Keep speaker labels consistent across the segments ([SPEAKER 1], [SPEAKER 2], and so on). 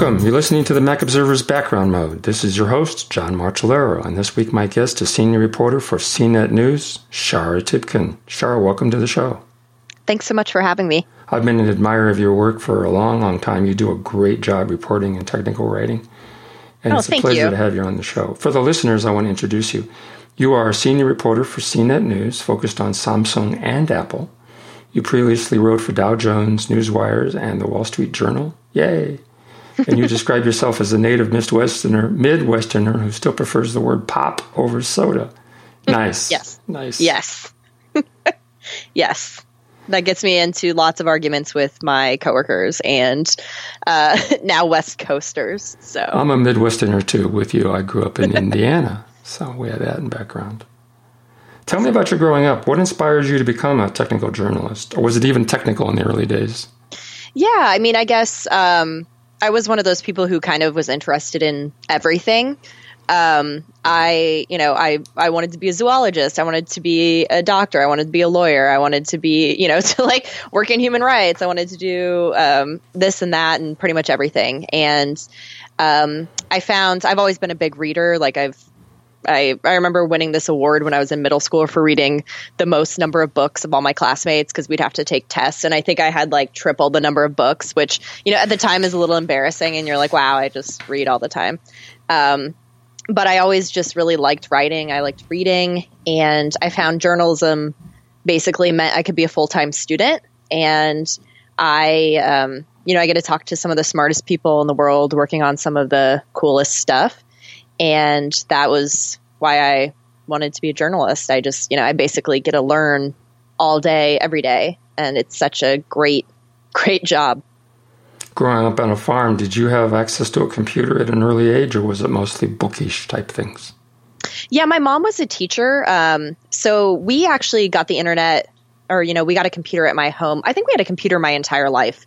[SPEAKER 1] Welcome. You're listening to the Mac Observer's Background Mode. This is your host, John Martellaro, and this week my guest is senior reporter for CNET News, Shara Tibken. Shara, welcome to the show.
[SPEAKER 2] Thanks so much for having me.
[SPEAKER 1] I've been an admirer of your work for a long, long time. You do a great job reporting and technical writing. And
[SPEAKER 2] oh,
[SPEAKER 1] it's a pleasure
[SPEAKER 2] you.
[SPEAKER 1] to have you on the show. For the listeners, I want to introduce you. You are a senior reporter for CNET News, focused on Samsung and Apple. You previously wrote for Dow Jones, Newswires, and the Wall Street Journal. Yay! And you describe yourself as a native Midwesterner, Midwesterner who still prefers the word pop over soda. Nice.
[SPEAKER 2] yes.
[SPEAKER 1] Nice.
[SPEAKER 2] Yes. yes. That gets me into lots of arguments with my coworkers and uh, now West Coasters. So
[SPEAKER 1] I'm a Midwesterner too. With you, I grew up in Indiana, so we have that in background. Tell me about your growing up. What inspires you to become a technical journalist, or was it even technical in the early days?
[SPEAKER 2] Yeah, I mean, I guess um, I was one of those people who kind of was interested in everything. Um, I, you know, I, I wanted to be a zoologist. I wanted to be a doctor. I wanted to be a lawyer. I wanted to be, you know, to like work in human rights. I wanted to do um, this and that and pretty much everything. And um, I found I've always been a big reader. Like I've I, I remember winning this award when I was in middle school for reading the most number of books of all my classmates because we'd have to take tests. And I think I had like triple the number of books, which, you know, at the time is a little embarrassing. And you're like, wow, I just read all the time. Um, but I always just really liked writing. I liked reading. And I found journalism basically meant I could be a full time student. And I, um, you know, I get to talk to some of the smartest people in the world working on some of the coolest stuff and that was why I wanted to be a journalist. I just, you know, I basically get to learn all day, every day, and it's such a great, great job.
[SPEAKER 1] Growing up on a farm, did you have access to a computer at an early age, or was it mostly bookish type things?
[SPEAKER 2] Yeah, my mom was a teacher, um, so we actually got the internet, or you know, we got a computer at my home. I think we had a computer my entire life,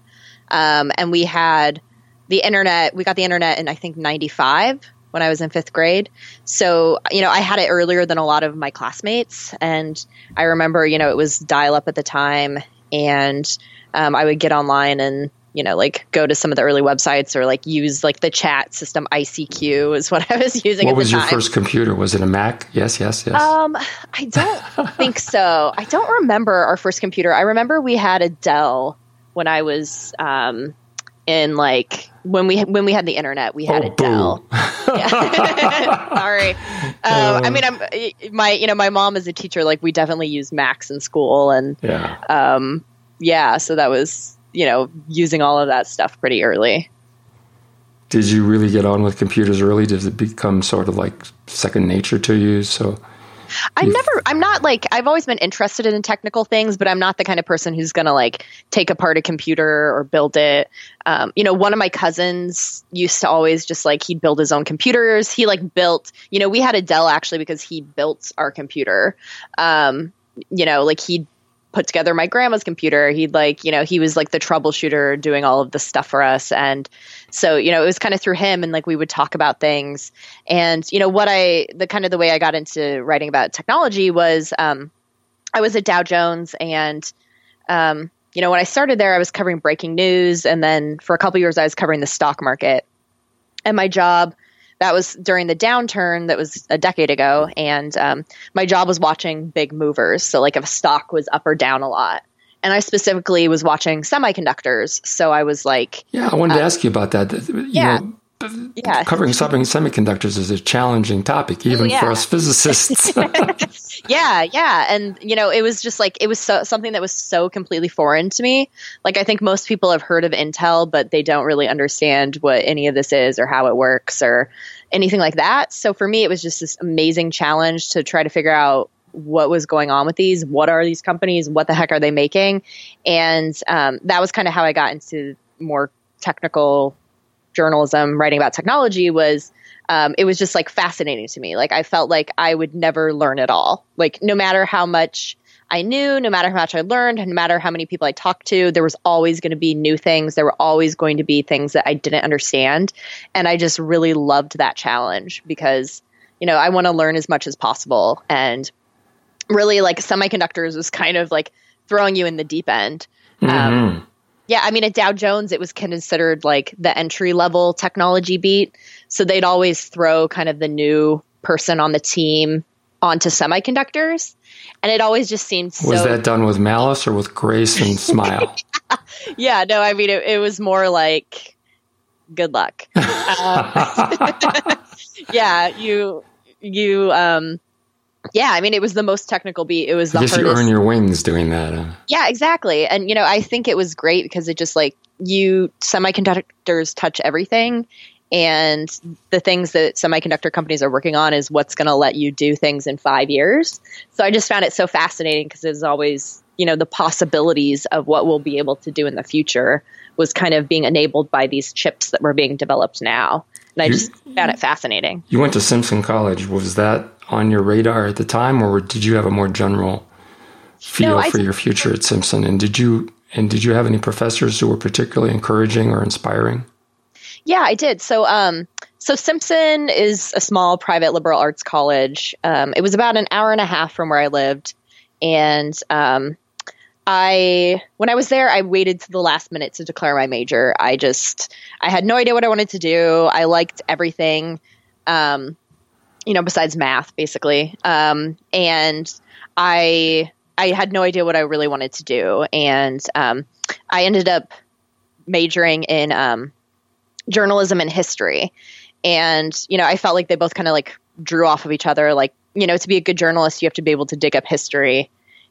[SPEAKER 2] um, and we had the internet. We got the internet in I think '95 when I was in fifth grade. So, you know, I had it earlier than a lot of my classmates. And I remember, you know, it was dial up at the time. And um, I would get online and, you know, like go to some of the early websites or like use like the chat system ICQ is what I was using.
[SPEAKER 1] What was your first computer? Was it a Mac? Yes, yes, yes.
[SPEAKER 2] Um, I don't think so. I don't remember our first computer. I remember we had a Dell when I was um, in like when we when we had the internet, we had
[SPEAKER 1] oh,
[SPEAKER 2] a Dell. Sorry, um, I mean, I'm my you know my mom is a teacher. Like we definitely used Macs in school, and
[SPEAKER 1] yeah,
[SPEAKER 2] um, yeah. So that was you know using all of that stuff pretty early.
[SPEAKER 1] Did you really get on with computers early? Did it become sort of like second nature to you? So
[SPEAKER 2] I never, I'm not like, I've always been interested in technical things, but I'm not the kind of person who's going to like take apart a computer or build it. Um, you know, one of my cousins used to always just like, he'd build his own computers. He like built, you know, we had a Dell actually because he built our computer. Um, you know, like he'd put together my grandma's computer. He'd like, you know, he was like the troubleshooter doing all of the stuff for us. And so, you know, it was kind of through him and like we would talk about things. And, you know, what I, the kind of the way I got into writing about technology was um, I was at Dow Jones and, um, you know, when I started there, I was covering breaking news. And then for a couple years, I was covering the stock market. And my job, that was during the downturn that was a decade ago. And um, my job was watching big movers. So like if a stock was up or down a lot. And i specifically was watching semiconductors. So i was like
[SPEAKER 1] yeah i wanted uh, to ask you about that. You
[SPEAKER 2] yeah.
[SPEAKER 1] know, yeah. covering semiconductors is a challenging topic even oh, yeah. for us physicists.
[SPEAKER 2] Yeah yeah. And you know it was just like it was so, something that was so completely foreign to me. Like i think most people have heard of intel but they don't really understand what any of this is or how it works or anything like that. So for me it was just this amazing challenge to try to figure out what was going on with these. What are these companies? What the heck are they making? And um, that was kind of how i got into more technical journalism writing about technology was um, it was just like fascinating to me. Like i felt like i would never learn it all. Like no matter how much i knew no matter how much i learned no matter how many people i talked to there was always going to be new things. There were always going to be things that i didn't understand. And i just really loved that challenge because you know i want to learn as much as possible. And really like semiconductors was kind of like throwing you in the deep end. Um,
[SPEAKER 1] mm-hmm.
[SPEAKER 2] Yeah, I mean, at Dow Jones, it was considered like the entry level technology beat. So they'd always throw kind of the new person on the team onto semiconductors. And it always just seemed so.
[SPEAKER 1] Was that done with malice or with grace and smile?
[SPEAKER 2] yeah, no, I mean, it, it was more like good luck. Um, yeah, you, you, um, yeah, I mean, it was the most technical beat. It was the
[SPEAKER 1] I guess
[SPEAKER 2] hardest.
[SPEAKER 1] you earn your wings doing that. Uh,
[SPEAKER 2] Yeah, exactly. And you know, I think it was great because it just like you semiconductors touch everything and the things that semiconductor companies are working on is what's going to let you do things in 5 years. So I just found it so fascinating because it's always, you know, the possibilities of what we'll be able to do in the future was kind of being enabled by these chips that were being developed now. And I
[SPEAKER 1] You-
[SPEAKER 2] just found it fascinating.
[SPEAKER 1] you went to Simpson College. Was that on your radar at the time, or did you have a more general feel
[SPEAKER 2] No, I
[SPEAKER 1] for your future at Simpson? And did you and did you have any professors who were particularly encouraging or inspiring?
[SPEAKER 2] Yeah, I did. So, um, so Simpson is a small private liberal arts college. Um, it was about an hour and a half from where I lived, and um, I, when I was there, I waited to the last minute to declare my major. I just, I had no idea what I wanted to do. I liked everything, um, you know, besides math, basically, um, and I, I had no idea what I really wanted to do, and um, I ended up majoring in um, journalism and history. And, you know, I felt like they both kind of like drew off of each other. Like, you know, to be a good journalist, you have to be able to dig up history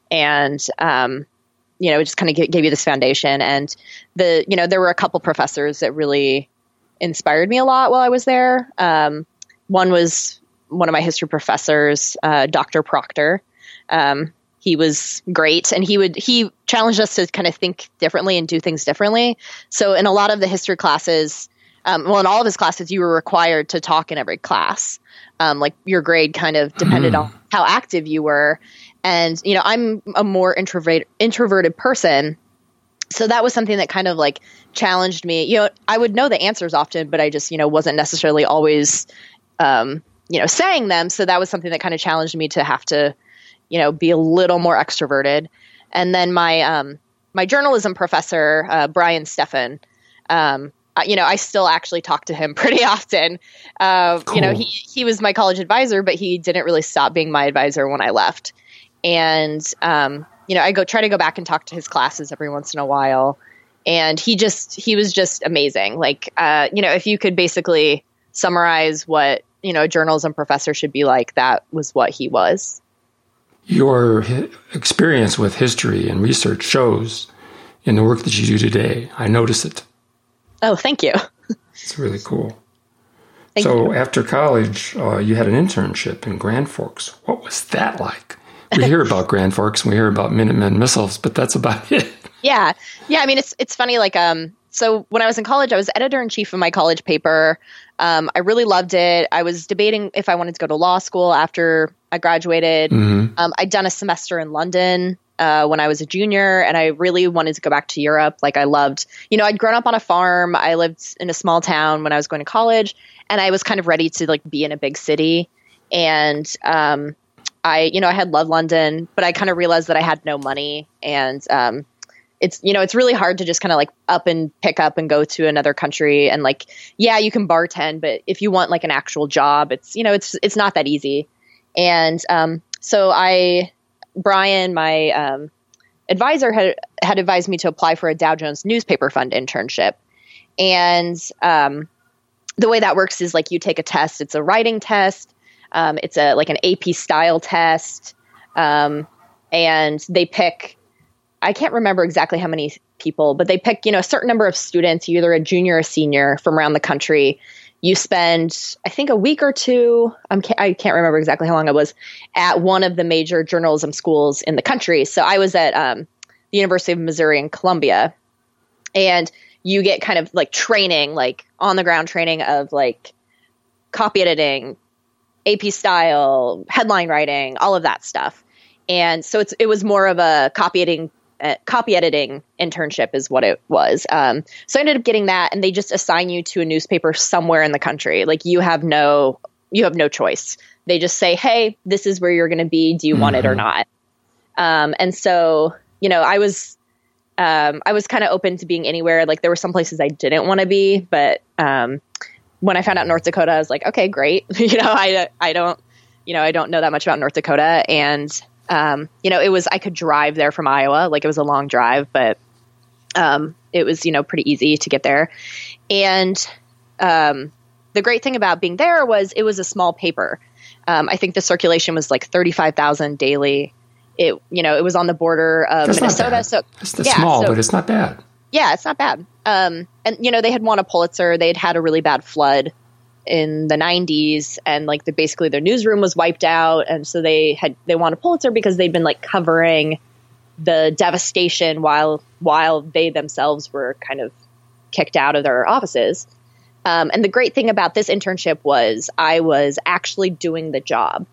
[SPEAKER 2] and, um, you know, it just kind of g- gave you this foundation. And the, you know, there were a couple professors that really inspired me a lot while I was there. Um, one was one of my history professors, uh, Dr. Proctor. Um, he was great and he would he challenged us to kind of think differently and do things differently so in a lot of the history classes um, well in all of his classes you were required to talk in every class um, like your grade kind of depended on how active you were and you know i'm a more introvert introverted person. So that was something that kind of like challenged me. You know i would know the answers often but i just you know wasn't necessarily always um, you know saying them. So that was something that kind of challenged me to have to you know be a little more extroverted. And then my um, my journalism professor uh, brian Stefan, um, you know i still actually talk to him pretty often. Uh, you know he, he was my college advisor but he didn't really stop being my advisor when i left and um, you know i go try to go back and talk to his classes every once in a while and he just he was just amazing like uh, you know if you could basically summarize what you know a journalism professor should be like that was what he was
[SPEAKER 1] Your experience with history and research shows in the work that you do today. I notice it.
[SPEAKER 2] oh thank you
[SPEAKER 1] It's really cool.
[SPEAKER 2] Thank
[SPEAKER 1] so
[SPEAKER 2] you.
[SPEAKER 1] after college, uh, you had an internship in Grand Forks. What was that like? We hear about Grand Forks and we hear about Minutemen missiles, but that's about it.
[SPEAKER 2] Yeah. Yeah. I mean, it's, it's funny. Like, um, so when I was in college, I was editor in chief of my college paper. Um, I really loved it. I was debating if I wanted to go to law school after I graduated.
[SPEAKER 1] Mhm.
[SPEAKER 2] Um, I'd done a semester in London uh, when I was a junior, and I really wanted to go back to Europe. Like, I loved, you know, I'd grown up on a farm. I lived in a small town when I was going to college, and I was kind of ready to like be in a big city. And um, I, you know, I had loved London, but I kind of realized that I had no money, and um, it's you know it's really hard to just kind of like up and pick up and go to another country and like yeah you can bartend but if you want like an actual job it's you know it's it's not that easy. And um, so i brian my um, advisor had had advised me to apply for a dow jones newspaper fund internship. And um, the way that works is like you take a test it's a writing test um, it's a like an ap style test um, and they pick I can't remember exactly how many people, but they pick, you know, a certain number of students, either a junior or senior from around the country. You spend, I think, a week or two. I'm, I can't remember exactly how long I was at one of the major journalism schools in the country. So I was at um, the University of Missouri in Columbia, and you get kind of like training, like on the ground training of like copy editing, AP style, headline writing, all of that stuff. And so it's it was more of a copy editing uh, copy editing internship is what it was. Um, so I ended up getting that, and they just assign you to a newspaper somewhere in the country. Like you have no you have no choice. They just say, "Hey, this is where you're going to be. Do you want it or
[SPEAKER 1] Mhm.
[SPEAKER 2] not?" Um, and so you know, I was um, I was kind of open to being anywhere. Like there were some places I didn't want to be, but um, when I found out North Dakota, I was like, okay, great. you know, I I don't you know I don't know that much about North Dakota, and um, you know, it was I could drive there from Iowa. Like it was a long drive, but um, it was you know pretty easy to get there. And um, the great thing about being there was it was a small paper. Um, I think the circulation was like thirty five thousand daily. It you know it was on the border of
[SPEAKER 1] That's
[SPEAKER 2] Minnesota, so
[SPEAKER 1] it's yeah, small, so, but it's not bad.
[SPEAKER 2] Yeah, it's not bad. Um, and you know they had won a Pulitzer. They'd had a really bad flood in the 90s and like the basically their newsroom was wiped out and so they had they won a Pulitzer because they'd been like covering the devastation while while they themselves were kind of kicked out of their offices. Um, and the great thing about this internship was I was actually doing the job.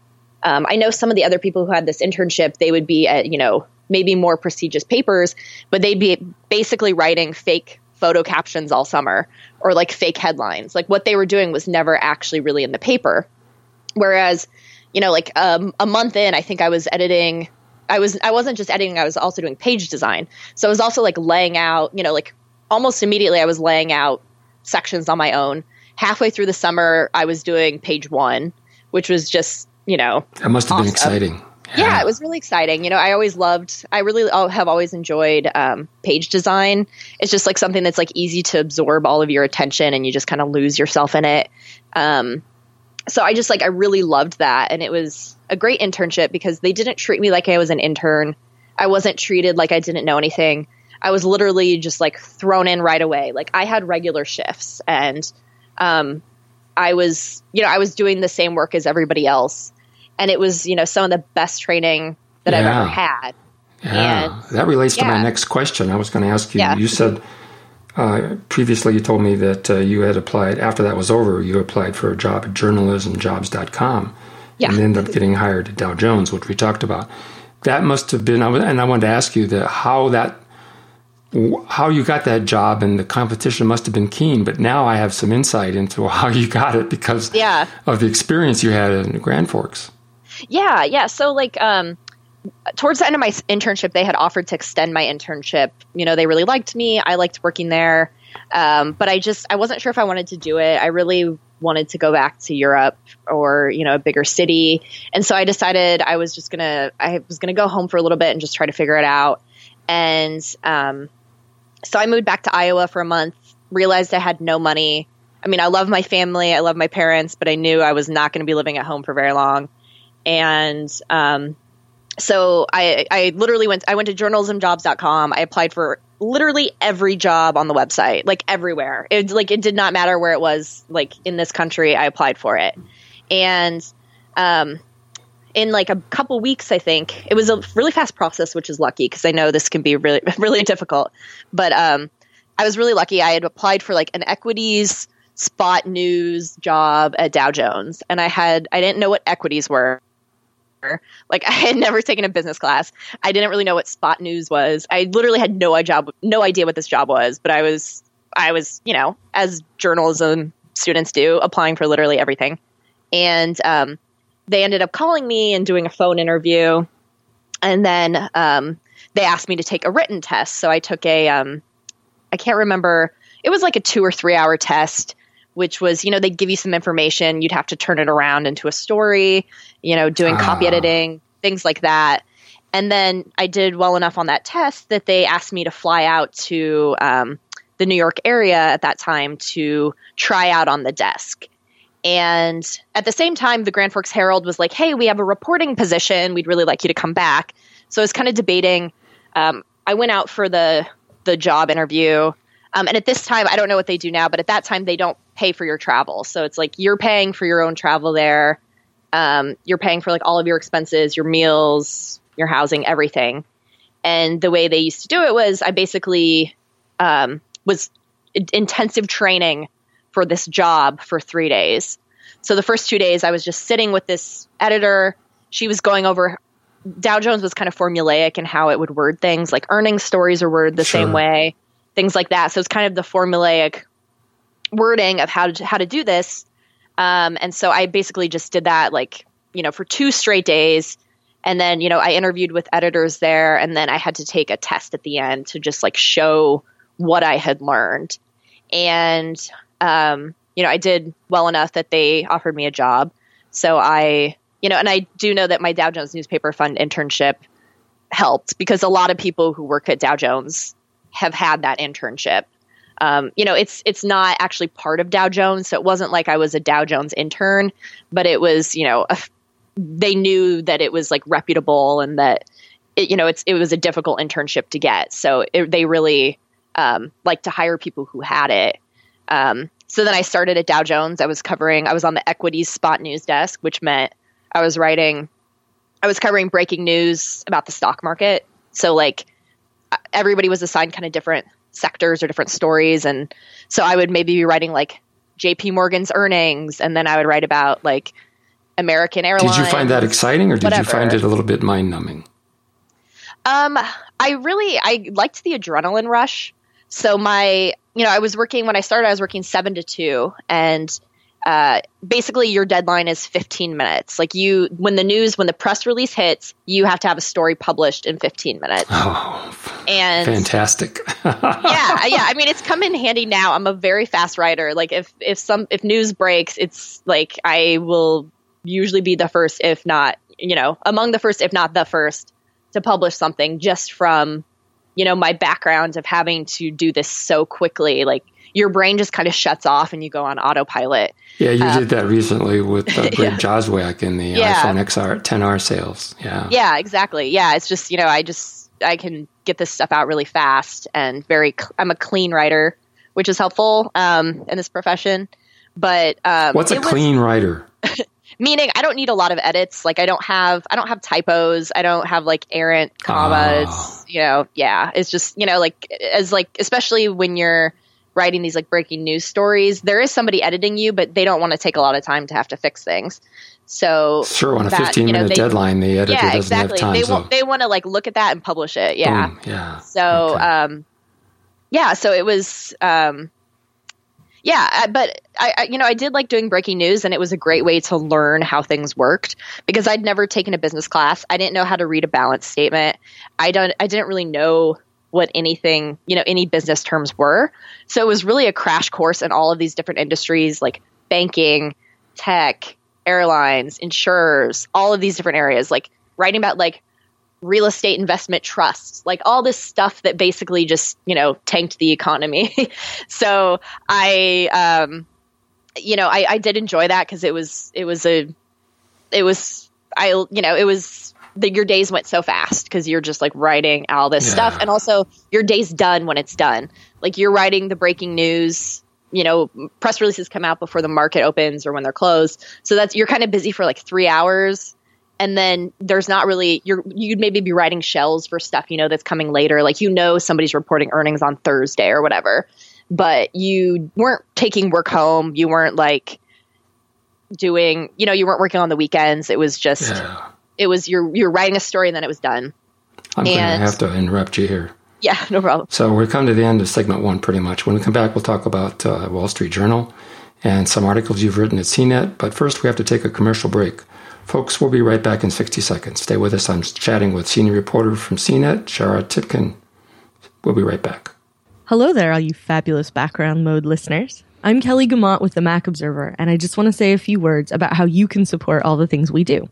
[SPEAKER 2] Um, I know some of the other people who had this internship, they would be at, you know, maybe more prestigious papers, but they'd be basically writing fake photo captions all summer or like fake headlines. Like what they were doing was never actually really in the paper. Whereas, you know, like um, a month in, I think I was editing. I was I wasn't just editing. I was also doing page design. So I was also like laying out. You know, like almost immediately, I was laying out sections on my own. Halfway through the summer, I was doing page one, which was just you know.
[SPEAKER 1] That must have awesome. been exciting.
[SPEAKER 2] Yeah. it was really exciting. You know, I always loved, I really have always enjoyed um, page design. It's just like something that's like easy to absorb all of your attention and you just kind of lose yourself in it. Um, so I just like, I really loved that. And it was a great internship because they didn't treat me like I was an intern. I wasn't treated like I didn't know anything. I was literally just like thrown in right away. Like I had regular shifts and um, I was, you know, I was doing the same work as everybody else and it was you know some of the best training that yeah. I've ever had.
[SPEAKER 1] Yeah, and, that relates yeah. to my next question. I was going to ask you. Yeah. You said uh, previously you told me that uh, you had applied after that was over. You applied for a job at journalismjobs.com yeah. and ended up getting hired at Dow Jones, which we talked about. That must have been, and I wanted to ask you that how that how you got that job and the competition must have been keen but now i have some insight into how you got it because yeah. of the experience you had in grand forks
[SPEAKER 2] yeah, yeah. So like um towards the end of my internship they had offered to extend my internship. You know, they really liked me. I liked working there. Um, but I just I wasn't sure if I wanted to do it. I really wanted to go back to Europe or you know a bigger city, and so I decided I was just gonna I was gonna go home for a little bit and just try to figure it out. And um, so I moved back to Iowa for a month. Realized I had no money. I mean, I love my family, I love my parents, but I knew I was not going to be living at home for very long and um, so I, I literally went i went to journalismjobs.com i applied for literally every job on the website like everywhere. It like it did not matter where it was like in this country i applied for it. And um, in like a couple weeks i think it was a really fast process which is lucky because i know this can be really really difficult. But um, i was really lucky. I had applied for like an equities spot news job at dow jones and i had i didn't know what equities were like I had never taken a business class. I didn't really know what spot news was. I literally had no idea no idea what this job was, but I was I was, you know, as journalism students do, applying for literally everything. And um, they ended up calling me and doing a phone interview. And then um, they asked me to take a written test. So I took a um, I can't remember, it was like a two or three hour test which was, you know, they'd give you some information, you'd have to turn it around into a story, you know, doing ah. copy editing, things like that. And then I did well enough on that test that they asked me to fly out to um, the New York area at that time to try out on the desk. And at the same time, the Grand Forks Herald was like, hey, we have a reporting position. We'd really like you to come back. So I was kind of debating. Um, I went out for the the job interview. Um, and at this time, I don't know what they do now, but at that time, they don't pay for your travel. So it's like you're paying for your own travel there. Um, you're paying for like all of your expenses, your meals, your housing, everything. And the way they used to do it was I basically um, was intensive training for this job for three days. So the first two days, I was just sitting with this editor. She was going over Dow Jones was kind of formulaic in how it would word things, like earnings stories are worded the sure. same way things like that. So it's kind of the formulaic wording of how to how to do this. Um, and so I basically just did that like you know for two straight days, And then, you know, I interviewed with editors there and then I had to take a test at the end to just like show what I had learned. And, um, you know, I did well enough that they offered me a job. So I, you know, and I do know that my Dow Jones Newspaper Fund internship helped because a lot of people who work at Dow Jones have had that internship. Um, you know, it's it's not actually part of Dow Jones, so it wasn't like I was a Dow Jones intern, but it was, you know, a, they knew that it was like reputable and that it, you know it's it was a difficult internship to get. So it, they really um, like to hire people who had it. Um, so then I started at Dow Jones. I was covering. I was on the equities spot news desk, which meant I was writing. I was covering breaking news about the stock market. So like everybody was assigned kind of different sectors or different stories, and so I would maybe be writing like J.P. Morgan's earnings, and then I would write about like American Airlines.
[SPEAKER 1] Did you find that exciting, or did whatever. you find it a little bit mind numbing?
[SPEAKER 2] Um, I really I liked the adrenaline rush. So my, you know, I was working when I started. I was working seven to two, and uh, basically your deadline is 15 minutes. Like you, when the news, when the press release hits, you have to have a story published in 15 minutes.
[SPEAKER 1] Oh, and fantastic.
[SPEAKER 2] yeah, yeah. I mean, it's come in handy now. I'm a very fast writer. Like if if some if news breaks, it's like I will usually be the first, if not, you know, among the first, if not the first, to publish something just from, you know, my background of having to do this so quickly. Like your brain just kind of shuts off and you go on autopilot.
[SPEAKER 1] Yeah, you um, did that recently with uh, Greg yeah. Joswiak in the yeah. iPhone XR 10R sales. Yeah.
[SPEAKER 2] Yeah, exactly. Yeah, it's just, you know, I just, I can get this stuff out really fast and very, I'm a clean writer, which is helpful um, in this profession. But um,
[SPEAKER 1] what's a clean was, writer?
[SPEAKER 2] meaning I don't need a lot of edits. Like I don't have I don't have typos. I don't have like errant commas. Oh. You know, yeah. It's just you know like as like especially when you're writing these like breaking news stories, there is somebody editing you, but they don't want to take a lot of time to have to fix things. So
[SPEAKER 1] sure, on a 15 minute know, they, deadline, the editor yeah, doesn't exactly. have time.
[SPEAKER 2] They
[SPEAKER 1] so.
[SPEAKER 2] want they want to like look at that and publish it. Yeah,
[SPEAKER 1] Boom. yeah.
[SPEAKER 2] So okay. um, yeah. So it was um, yeah, but I, I, you know, I did like doing breaking news, and it was a great way to learn how things worked because I'd never taken a business class. I didn't know how to read a balance statement. I don't. I didn't really know what anything, you know, any business terms were. So it was really a crash course in all of these different industries, like banking, tech, airlines, insurers, all of these different areas. Like writing about like real estate investment trusts, like all this stuff that basically just, you know, tanked the economy. so I, um, you know, I, I did enjoy that because it was, it was a, it was, I, you know, it was, the, your days went so fast because you're just like writing all this yeah. stuff. And also your day's done when it's done. Like you're writing the breaking news you know press releases come out before the market opens or when they're closed so that's you're kind of busy for like three hours and then there's not really you're you'd maybe be writing shells for stuff you know that's coming later like you know somebody's reporting earnings on thursday or whatever but you weren't taking work home you weren't like doing you know you weren't working on the weekends it was just yeah. It was you're you're writing a story and then it was done
[SPEAKER 1] i'm and, gonna have to interrupt you here
[SPEAKER 2] yeah no problem
[SPEAKER 1] so we're come to the end of segment one pretty much when we come back we'll talk about uh, wall street journal and some articles you've written at cnet but first we have to take a commercial break Folks, we'll be right back in 60 seconds. Stay with us. I'm chatting with senior reporter from CNET, Shara Tibken. We'll be right back.
[SPEAKER 3] Hello there, all you fabulous background mode listeners. I'm Kelly Guimont with the Mac Observer, and I just want to say a few words about how you can support all the things we do.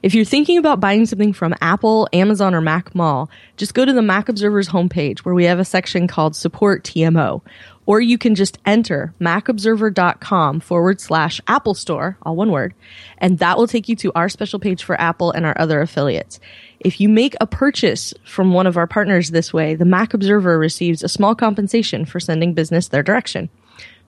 [SPEAKER 3] If you're thinking about buying something from Apple, Amazon, or Mac Mall, just go to the Mac Observer's homepage where we have a section called Support TMO or you can just enter macobserver.com forward slash Apple Store, all one word, and that will take you to our special page for Apple and our other affiliates. If you make a purchase from one of our partners this way, the Mac Observer receives a small compensation for sending business their direction.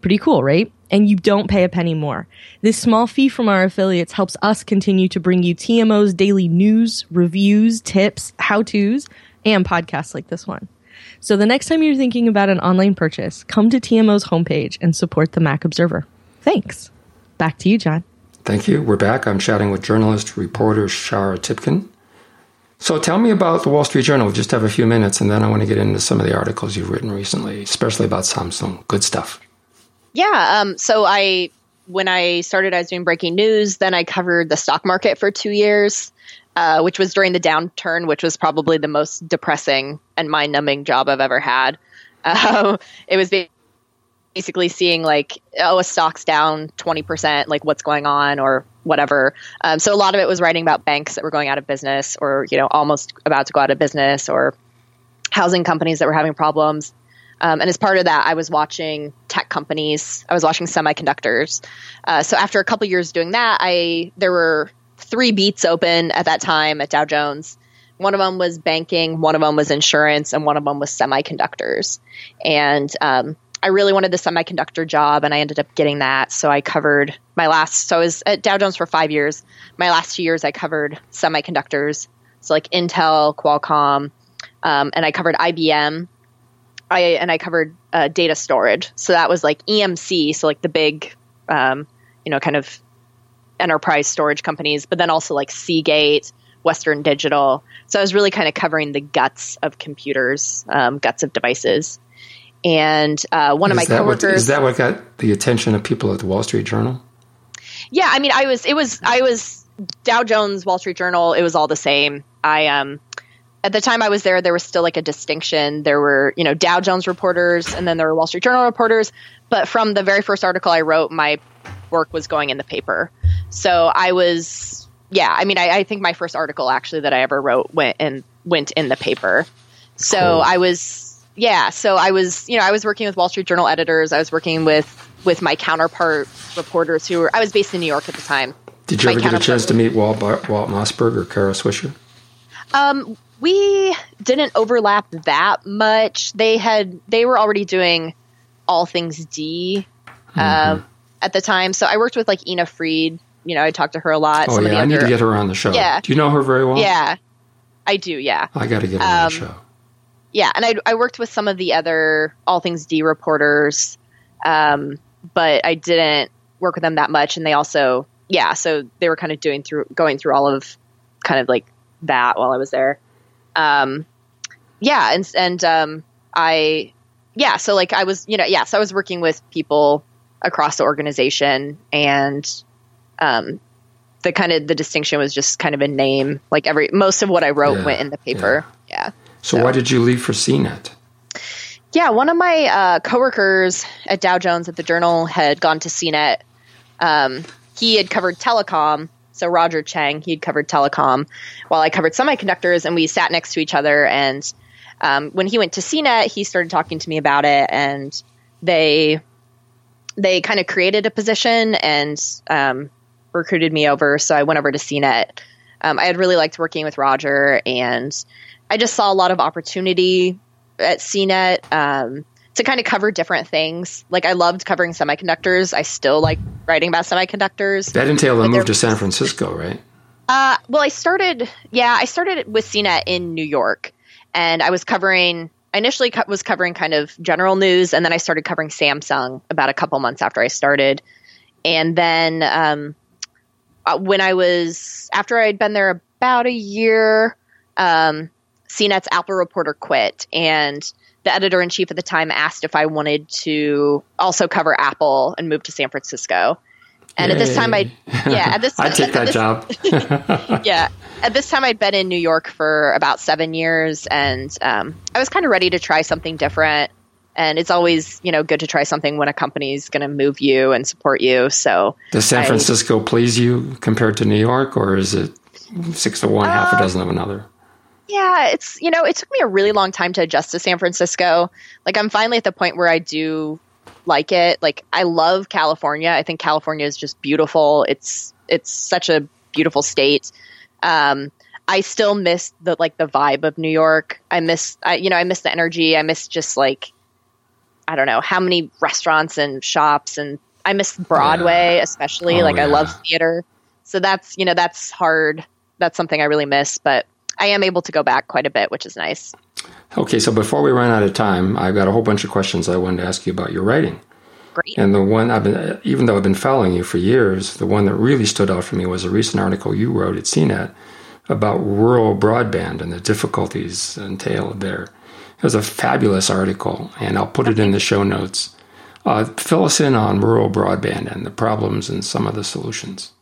[SPEAKER 3] Pretty cool, right? And you don't pay a penny more. This small fee from our affiliates helps us continue to bring you TMO's daily news, reviews, tips, how to's, and podcasts like this one. So the next time you're thinking about an online purchase, come to TMO's homepage and support the Mac Observer. Thanks. Back to you, John.
[SPEAKER 1] Thank you. We're back. I'm chatting with journalist, reporter Shara Tibken. So tell me about the Wall Street Journal. We just have a few minutes, and then I want to get into some of the articles you've written recently, especially about Samsung. Good stuff.
[SPEAKER 2] Yeah. Um, so I, when I started, I was doing breaking news. Then I covered the stock market for two years. uh, which was during the downturn, which was probably the most depressing and mind numbing job I've ever had. Uh, it was basically seeing like, oh, a stock's down 20%, like what's going on or whatever. Um, so a lot of it was writing about banks that were going out of business or, you know, almost about to go out of business or housing companies that were having problems. Um, and as part of that, I was watching tech companies. I was watching semiconductors. Uh, so after a couple years doing that, I there were three beats open at that time at Dow Jones. One of them was banking, one of them was insurance, and one of them was semiconductors. And um, I really wanted the semiconductor job, and I ended up getting that. So I covered my last. So I was at Dow Jones for five years. My last two years, I covered semiconductors, so like Intel, Qualcomm, um, and I covered IBM. I and I covered uh, data storage. So that was like EMC, so like the big, um, you know, kind of enterprise storage companies, but then also like Seagate, Western Digital. So I was really kind of covering the guts of computers, um, guts of devices. And uh, one
[SPEAKER 1] is
[SPEAKER 2] of my coworkers
[SPEAKER 1] what, is that what got the attention of people at the Wall Street Journal?
[SPEAKER 2] Yeah, I mean, I was it was I was Dow Jones, Wall Street Journal. It was all the same. I um at the time I was there, there was still like a distinction. There were, you know, Dow Jones reporters and then there were Wall Street Journal reporters. But from the very first article I wrote, my work was going in the paper. So I was, yeah, I mean, I, I think my first article actually that I ever wrote went and went in the paper. So cool. I was, yeah, so I was, you know, I was working with Wall Street Journal editors. I was working with with my counterpart reporters who were. I was based in New York at the time.
[SPEAKER 1] Did you my ever get a chance to meet Walt, Walt Mossberg or Kara Swisher?
[SPEAKER 2] Um, we didn't overlap that much. They had they were already doing all things D mm-hmm. uh, at the time, so I worked with like Ina Fried. You know, I talked to her a lot.
[SPEAKER 1] Oh yeah, I need to get her on the show. Yeah, do you know her very well?
[SPEAKER 2] Yeah, I do. Yeah,
[SPEAKER 1] I got to get her um, on the um, show.
[SPEAKER 2] Yeah, and I I worked with some of the other all things D reporters, um, but I didn't work with them that much, and they also yeah, so they were kind of doing through going through all of kind of like that while I was there um, yeah, and and um, I yeah, so like I was you know yes, I was working with people across the organization, and um, the kind of the distinction was just kind of a name. Like every most of what I wrote yeah, went in the paper. Yeah. yeah.
[SPEAKER 1] So, so, why did you leave for CNET?
[SPEAKER 2] Yeah, one of my uh, coworkers at Dow Jones at the Journal had gone to CNET. Um, he had covered telecom, so Roger Cheng, he'd covered telecom while I covered semiconductors, and we sat next to each other. And um, when he went to CNET, he started talking to me about it, and they they kind of created a position and um, recruited me over. So I went over to CNET. Um, I had really liked working with Roger, and I just saw a lot of opportunity at CNET. Um, to kind of cover different things. Like I loved covering semiconductors. I still like writing about semiconductors.
[SPEAKER 1] That entailed a move to San Francisco, right?
[SPEAKER 2] Uh, well, I started. Yeah, I started with CNET in New York, and I was covering. I initially co- was covering kind of general news, and then I started covering Samsung about a couple months after I started. And then um, uh, when I was after I'd been there about a year, um, CNET's Apple reporter quit, and the editor in chief at the time asked if I wanted to also cover Apple and move to San Francisco. And Yay. at this time, I yeah, at this
[SPEAKER 1] I take that
[SPEAKER 2] this,
[SPEAKER 1] job.
[SPEAKER 2] yeah, at this time, I'd been in New York for about seven years, and um, I was kind of ready to try something different. And it's always you know good to try something when a company's going to move you and support you. So
[SPEAKER 1] does San Francisco I, please you compared to New York, or is it six to one, uh, half a uh, dozen of another?
[SPEAKER 2] Yeah, it's you know, it took me a really long time to adjust to San Francisco. Like I'm finally at the point where I do like it. Like I love California. I think California is just beautiful. It's it's such a beautiful state. Um, I still miss the like the vibe of New York. I miss I, you know, I miss the energy. I miss just like I don't know how many restaurants and shops and I miss Broadway yeah. especially. Oh, like yeah. I love theater. So that's, you know, that's hard. That's something I really miss, but I am able to go back quite a bit, which is nice.
[SPEAKER 1] Okay, so before we run out of time, I've got a whole bunch of questions I wanted to ask you about your writing.
[SPEAKER 2] Great.
[SPEAKER 1] And the one I've been, even though I've been following you for years, the one that really stood out for me was a recent article you wrote at CNET about rural broadband and the difficulties entailed there. It was a fabulous article, and I'll put it in the show notes. Uh, fill us in on rural broadband and the problems and some of the solutions.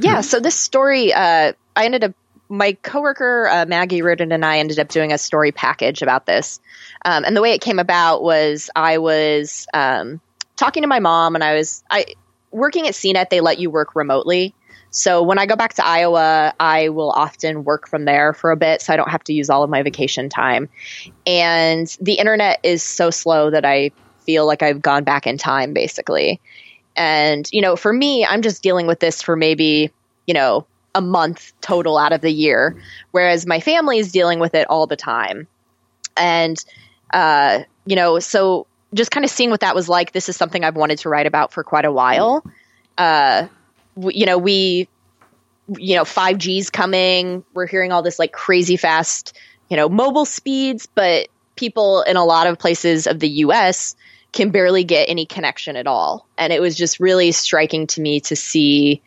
[SPEAKER 2] Yeah, so this story, uh, I ended up my coworker uh, Maggie Reardon and I ended up doing a story package about this, um, and the way it came about was I was um, talking to my mom, and I was I working at CNET. They let you work remotely, so when I go back to Iowa, I will often work from there for a bit, so I don't have to use all of my vacation time. And the internet is so slow that I feel like I've gone back in time, basically. And you know, for me, I'm just dealing with this for maybe you know a month total out of the year, whereas my family is dealing with it all the time. And, uh, you know, so just kind of seeing what that was like, this is something I've wanted to write about for quite a while. Uh, w- you know, we, you know, 5G's coming. We're hearing all this like crazy fast, you know, mobile speeds, but people in a lot of places of the US can barely get any connection at all. And it was just really striking to me to see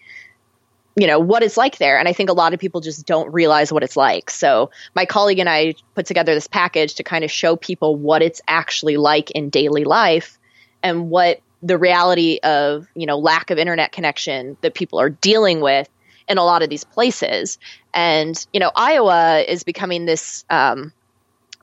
[SPEAKER 2] you know what it's like there. And i think a lot of people just don't realize what it's like. So my colleague and i put together this package to kind of show people what it's actually like in daily life and what the reality of you know lack of internet connection that people are dealing with in a lot of these places. And you know iowa is becoming this um,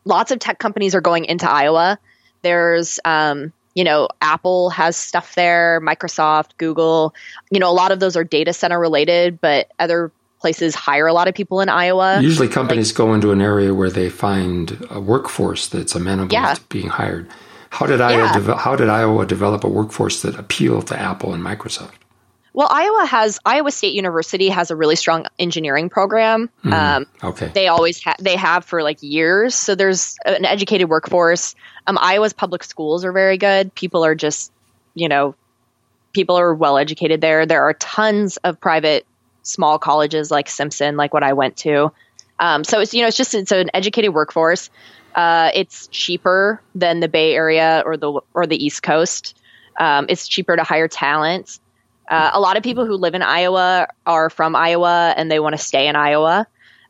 [SPEAKER 2] lots of tech companies are going into iowa. There's um, you know, Apple has stuff there, Microsoft, Google. You know, a lot of those are data center related, but other places hire a lot of people in Iowa.
[SPEAKER 1] Usually companies like, go into an area where they find a workforce that's amenable yeah. to being hired. How did Iowa yeah. de- how did Iowa develop a workforce that appealed to Apple and Microsoft?
[SPEAKER 2] Well, Iowa has Iowa State University has a really strong engineering program.
[SPEAKER 1] Mm, um, okay,
[SPEAKER 2] they always ha- they have for like years. So there's an educated workforce. Um, Iowa's public schools are very good. People are just, you know, people are well educated there. There are tons of private small colleges like Simpson, like what I went to. Um, so it's you know it's just it's an educated workforce. Uh, it's cheaper than the Bay Area or the or the East Coast. Um, it's cheaper to hire talent. Uh, a lot of people who live in Iowa are from Iowa and they want to stay in Iowa.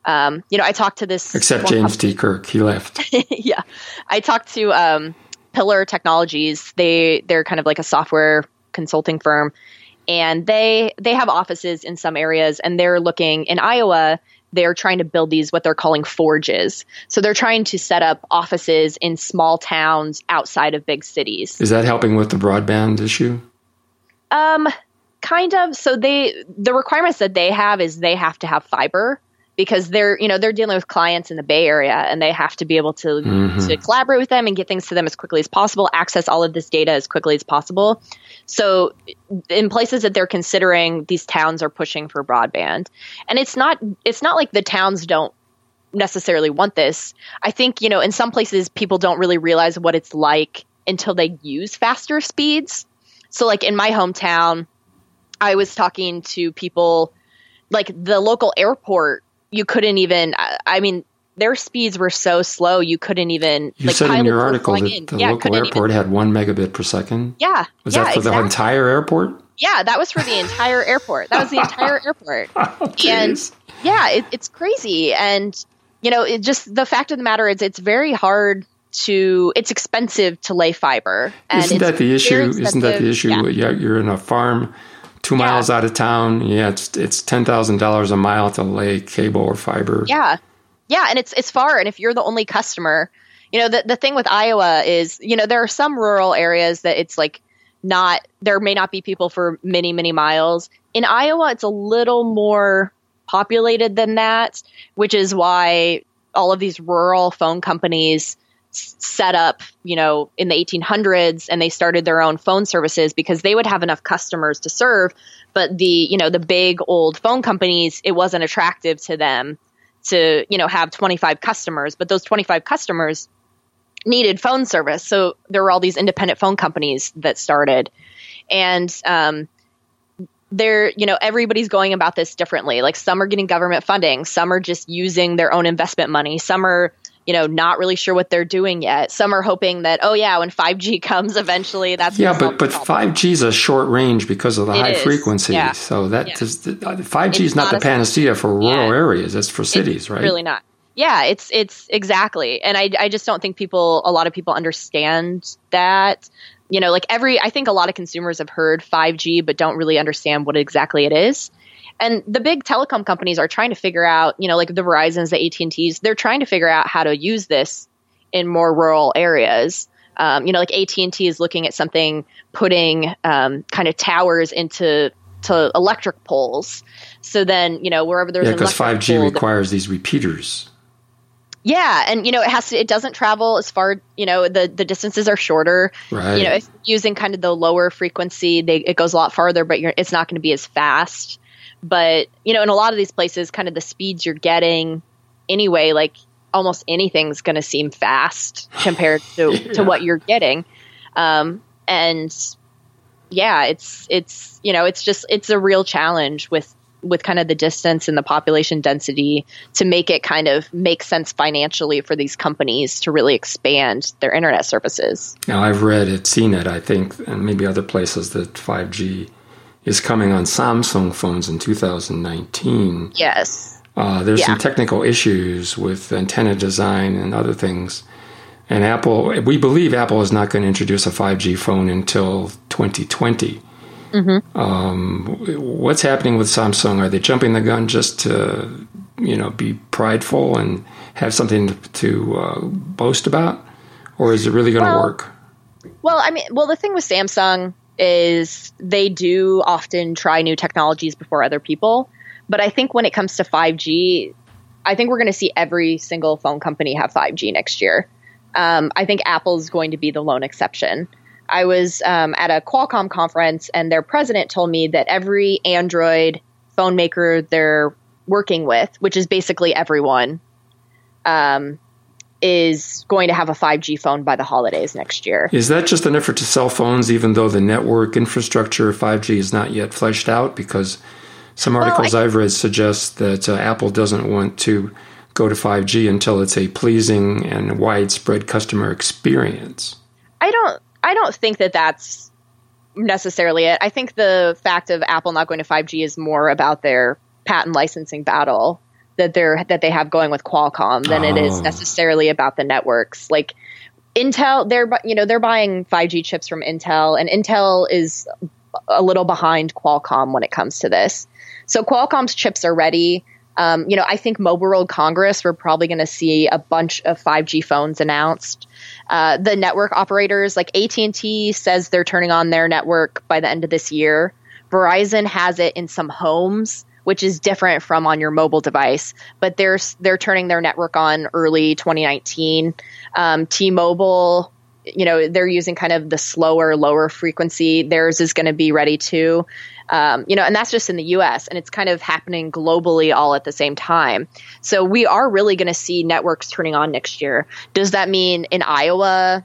[SPEAKER 2] Um, you know, I talked to this.
[SPEAKER 1] Except James T. Kirk, he left.
[SPEAKER 2] yeah, I talked to um, Pillar Technologies. They they're kind of like a software consulting firm, and they they have offices in some areas, and they're looking in Iowa. They're trying to build these what they're calling forges. So they're trying to set up offices in small towns outside of big cities.
[SPEAKER 1] Is that helping with the broadband issue?
[SPEAKER 2] Um, kind of. So they the requirements that they have is they have to have fiber because they're you know they're dealing with clients in the Bay Area and they have to be able to mm-hmm. to collaborate with them and get things to them as quickly as possible, access all of this data as quickly as possible. So in places that they're considering, these towns are pushing for broadband, and it's not it's not like the towns don't necessarily want this. I think you know in some places people don't really realize what it's like until they use faster speeds. So like in my hometown, I was talking to people like the local airport. You couldn't even. I mean, their speeds were so slow you couldn't even.
[SPEAKER 1] You like, said in your article that the yeah, local airport even, had one megabit per second.
[SPEAKER 2] Yeah,
[SPEAKER 1] was
[SPEAKER 2] yeah,
[SPEAKER 1] that for exactly. the entire airport?
[SPEAKER 2] Yeah, that was for the entire airport. That was the entire airport.
[SPEAKER 1] oh,
[SPEAKER 2] and yeah, it, it's crazy. And you know, it just the fact of the matter is, it's very hard to. It's expensive to lay fiber.
[SPEAKER 1] And isn't that the issue? Isn't that the issue? Yeah. you're in a farm two yeah. miles out of town. Yeah, it's it's ten thousand dollars a mile to lay cable or fiber.
[SPEAKER 2] Yeah, yeah, and it's it's far. And if you're the only customer, you know the the thing with Iowa is, you know, there are some rural areas that it's like not there may not be people for many many miles. In Iowa, it's a little more populated than that, which is why all of these rural phone companies set up, you know, in the 1800s and they started their own phone services because they would have enough customers to serve. But the, you know, the big old phone companies, it wasn't attractive to them to, you know, have 25 customers. But those 25 customers needed phone service. So there were all these independent phone companies that started. And, um, they're, you know, everybody's going about this differently. Like some are getting government funding, some are just using their own investment money, some are you know, not really sure what they're doing yet. Some are hoping that, oh yeah, when 5G comes eventually, that's
[SPEAKER 1] yeah, but but 5G is a short range because of the it high is. frequency. Yeah. So that yeah. 5G uh, is not, not the panacea for rural yeah. areas. It's for cities,
[SPEAKER 2] it's
[SPEAKER 1] right?
[SPEAKER 2] Really not. Yeah, it's it's exactly, and I I just don't think people a lot of people understand that you know, like every, I think a lot of consumers have heard 5G, but don't really understand what exactly it is. And the big telecom companies are trying to figure out, you know, like the Verizons, the AT&Ts, they're trying to figure out how to use this in more rural areas. Um, you know, like AT&T is looking at something, putting um, kind of towers into to electric poles. So then, you know, wherever there's
[SPEAKER 1] yeah, because 5G requires these repeaters.
[SPEAKER 2] Yeah, and you know it has to. It doesn't travel as far. You know the the distances are shorter.
[SPEAKER 1] Right.
[SPEAKER 2] You know, if using kind of the lower frequency, they it goes a lot farther, but it's not going to be as fast. But you know, in a lot of these places, kind of the speeds you're getting anyway, like almost anything's going to seem fast compared to yeah. to what you're getting. Um, and yeah, it's it's you know it's just it's a real challenge with with kind of the distance and the population density to make it kind of make sense financially for these companies to really expand their internet services.
[SPEAKER 1] Now, I've read at CNET, I think, and maybe other places that 5G is coming on Samsung phones in 2019.
[SPEAKER 2] Yes.
[SPEAKER 1] Uh, there's yeah. some technical issues with antenna design and other things. And Apple, we believe Apple is not going to introduce a 5G phone until 2020. Mm-hmm. Um, what's happening with Samsung? Are they jumping the gun just to, you know, be prideful and have something to, to uh, boast about, or is it really going to well, work?
[SPEAKER 2] Well, I mean, well, the thing with Samsung is they do often try new technologies before other people, but I think when it comes to 5G, I think we're going to see every single phone company have 5G next year. Um, I think Apple's going to be the lone exception. I was um, at a Qualcomm conference, and their president told me that every Android phone maker they're working with, which is basically everyone, um, is going to have a 5G phone by the holidays next year.
[SPEAKER 1] Is that just an effort to sell phones, even though the network infrastructure of 5G is not yet fleshed out? Because some articles well, I, have read suggest that uh, Apple doesn't want to go to 5G until it's a pleasing and widespread customer experience.
[SPEAKER 2] I don't I don't think that that's necessarily it. I think the fact of Apple not going to 5G is more about their patent licensing battle that they're that they have going with Qualcomm than oh. it is oh. necessarily about the networks. Like Intel, they're you know they're buying 5G chips from Intel, and Intel is a little behind Qualcomm when it comes to this. So Qualcomm's chips are ready. Um, you know, I think Mobile World Congress, we're probably going to see a bunch of 5G phones announced. Uh, the network operators, like AT&T says they're turning on their network by the end of this year. Verizon has it in some homes, which is different from on your mobile device, but they're, they're turning their network on early 2019. Um, T-Mobile, you know, they're using kind of the slower, lower frequency. Theirs is going to be ready too. Um, you know, and that's just in the US and it's kind of happening globally all at the same time. So we are really going to see networks turning on next year. Does that mean in Iowa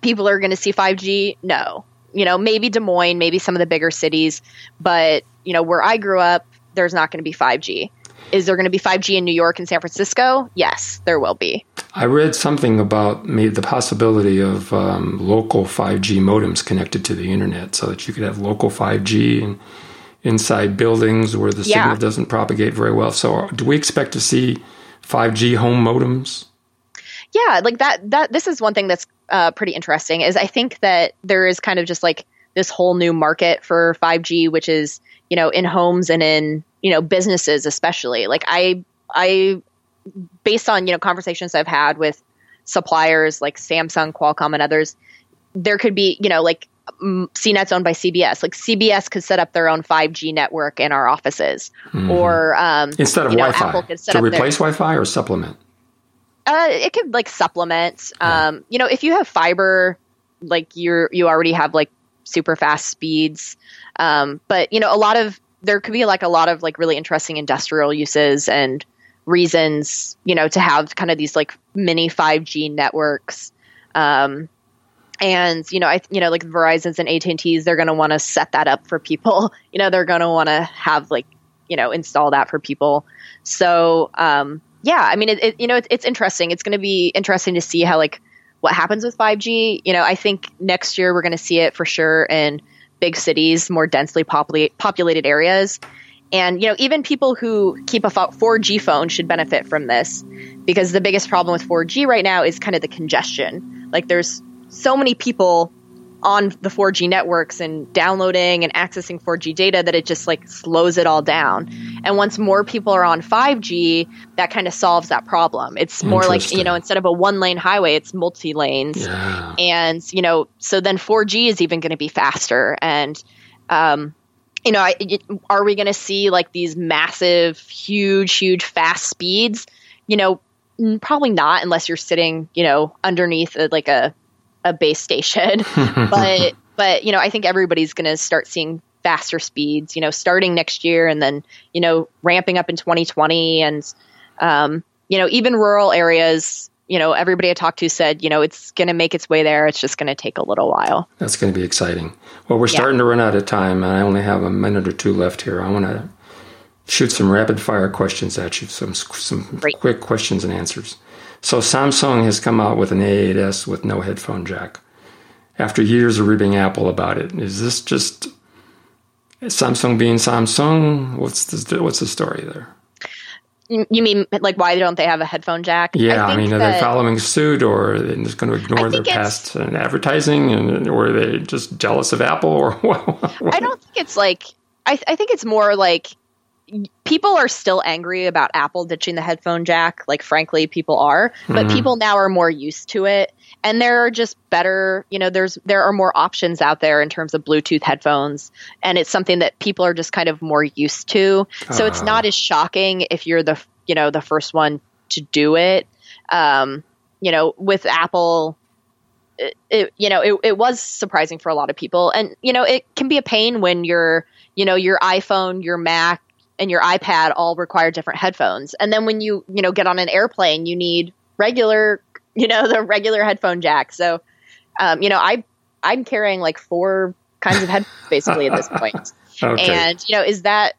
[SPEAKER 2] people are going to see 5G? No. You know, maybe Des Moines, maybe some of the bigger cities, but you know, where I grew up, there's not going to be 5G. Is there going to be 5G in New York and San Francisco? Yes, there will be.
[SPEAKER 1] I read something about maybe the possibility of um, local 5G modems connected to the internet so that you could have local 5G and inside buildings where the yeah. signal doesn't propagate very well. So, do we expect to see 5G home modems?
[SPEAKER 2] Yeah, like that. That this is one thing that's uh, pretty interesting. Is I think that there is kind of just like this whole new market for 5G, which is you know in homes and in you know businesses especially like i i based on you know conversations i've had with suppliers like samsung qualcomm and others there could be you know like CNET's owned by CBS. Like CBS could set up their own 5G network in our offices, mm-hmm. or um,
[SPEAKER 1] instead of Wi-Fi to replace their, Wi-Fi or supplement.
[SPEAKER 2] Uh, it could like supplement. Yeah. Um, you know, if you have fiber, like you're you already have like super fast speeds. Um, but you know, a lot of there could be like a lot of like really interesting industrial uses and reasons, you know, to have kind of these like mini 5G networks. Um, and you know, I you know, like Verizon's and AT and T's, they're going to want to set that up for people. You know, they're going to want to have like you know install that for people. So um, yeah, I mean, it, it you know, it, it's interesting. It's going to be interesting to see how like what happens with 5G. You know, I think next year we're going to see it for sure in big cities, more densely populated populated areas. And you know, even people who keep a 4G phone should benefit from this because the biggest problem with 4G right now is kind of the congestion. Like there's so many people on the 4G networks and downloading and accessing 4G data that it just like slows it all down. And once more people are on 5G, that kind of solves that problem. It's more like, you know, instead of a one lane highway, it's multi lanes. Yeah. And, you know, so then 4G is even going to be faster. And, um, you know, I, are we going to see like these massive, huge, huge, fast speeds? You know, probably not unless you're sitting, you know, underneath a, like a a base station. but but you know, I think everybody's going to start seeing faster speeds. You know, starting next year and then you know ramping up in 2020 and um, you know even rural areas. You know, everybody I talked to said, you know, it's going to make its way there. It's just going to take a little while.
[SPEAKER 1] That's going to be exciting. Well, we're starting yeah. to run out of time, and I only have a minute or two left here. I want to shoot some rapid fire questions at you, some some Great. quick questions and answers. So Samsung has come out with an A8s with no headphone jack. After years of ribbing Apple about it, is this just Samsung being Samsung? What's the what's the story there?
[SPEAKER 2] You mean like why don't they have a headphone jack?
[SPEAKER 1] Yeah, I, I mean, are they following suit, or are they just going to ignore their past uh, and advertising, and or are they just jealous of Apple, or what?
[SPEAKER 2] I don't think it's like. I, I think it's more like people are still angry about Apple ditching the headphone jack. Like, frankly, people are, but mm-hmm. people now are more used to it. And there are just better, you know, there's, there are more options out there in terms of Bluetooth headphones. And it's something that people are just kind of more used to. So uh. it's not as shocking if you're the, you know, the first one to do it. Um, you know, with Apple, it, it, you know, it, it was surprising for a lot of people. And, you know, it can be a pain when you're, you know, your iPhone, your Mac, and your iPad all require different headphones. And then when you, you know, get on an airplane, you need regular, you know, the regular headphone jack. So, um, you know, I, I'm carrying like four kinds of headphones basically at this point. Okay. And, you know, is that,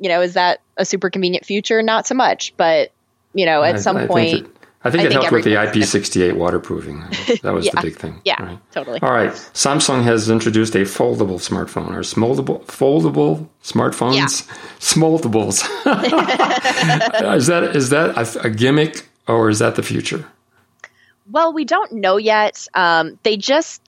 [SPEAKER 2] you know, is that a super convenient future? Not so much, but, you know, at I, some I point,
[SPEAKER 1] I think I it think helped with the IP68 waterproofing. That was yeah. the big thing.
[SPEAKER 2] Yeah, right? totally.
[SPEAKER 1] All right. Samsung has introduced a foldable smartphone or smoldable, foldable smartphones, yeah. smoldables. is that is that a, a, gimmick or is that the future?
[SPEAKER 2] Well, we don't know yet. Um, they just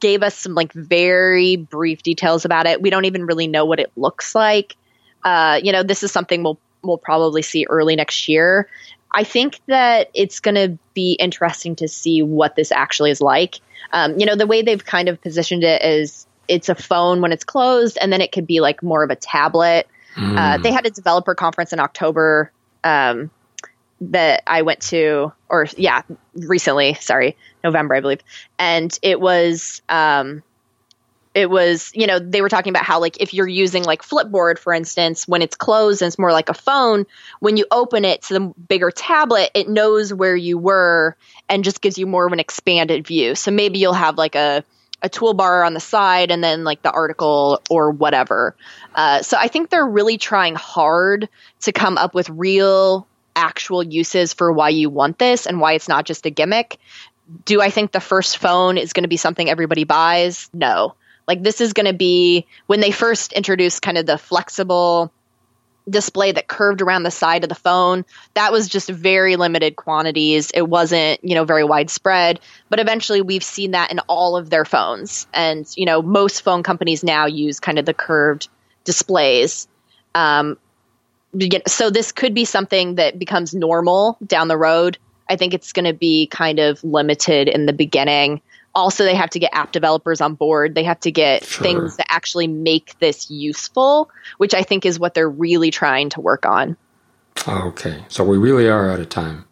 [SPEAKER 2] gave us some like very brief details about it. We don't even really know what it looks like. Uh, you know, this is something we'll we'll probably see early next year. I think that it's going to be interesting to see what this actually is like. Um, you know, the way they've kind of positioned it is it's a phone when it's closed, and then it could be like more of a tablet. Mm. Uh, they had a developer conference in October um, that I went to, or yeah, recently, sorry, November, I believe. And it was, um, it was you know they were talking about how like if you're using like flipboard for instance when it's closed and it's more like a phone when you open it to the bigger tablet it knows where you were and just gives you more of an expanded view so maybe you'll have like a a toolbar on the side and then like the article or whatever uh, so i think they're really trying hard to come up with real actual uses for why you want this and why it's not just a gimmick do I think the first phone is going to be something everybody buys? No. Like this is going to be when they first introduced kind of the flexible display that curved around the side of the phone. That was just very limited quantities. It wasn't, you know, very widespread, but eventually we've seen that in all of their phones. And, you know, most phone companies now use kind of the curved displays. Um, so this could be something that becomes normal down the road. I think it's going to be kind of limited in the beginning also they have to get app developers on board. They have to get sure. things that actually make this useful which i think is what they're really trying to work on.
[SPEAKER 1] Okay. So we really are out of time.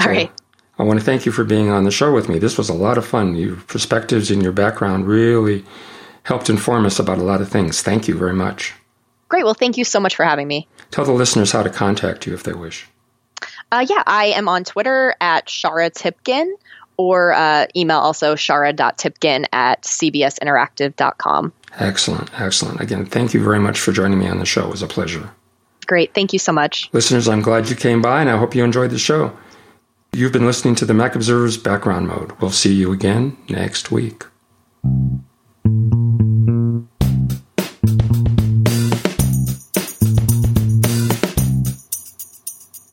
[SPEAKER 2] So all right.
[SPEAKER 1] I want to thank you for being on the show with me. This was a lot of fun. Your perspectives and your background really helped inform us about a lot of things. Thank you very much.
[SPEAKER 2] Great. Well thank you so much for having me.
[SPEAKER 1] Tell the listeners how to contact you if they wish.
[SPEAKER 2] Uh, yeah, I am on Twitter at Shara Tibken or uh, email also shara.tibken at cbsinteractive.com.
[SPEAKER 1] Excellent. Excellent. Again, thank you very much for joining me on the show. It was a pleasure.
[SPEAKER 2] Great. Thank you so much.
[SPEAKER 1] Listeners, I'm glad you came by and I hope you enjoyed the show. You've been listening to the Mac Observer's Background Mode. We'll see you again next week.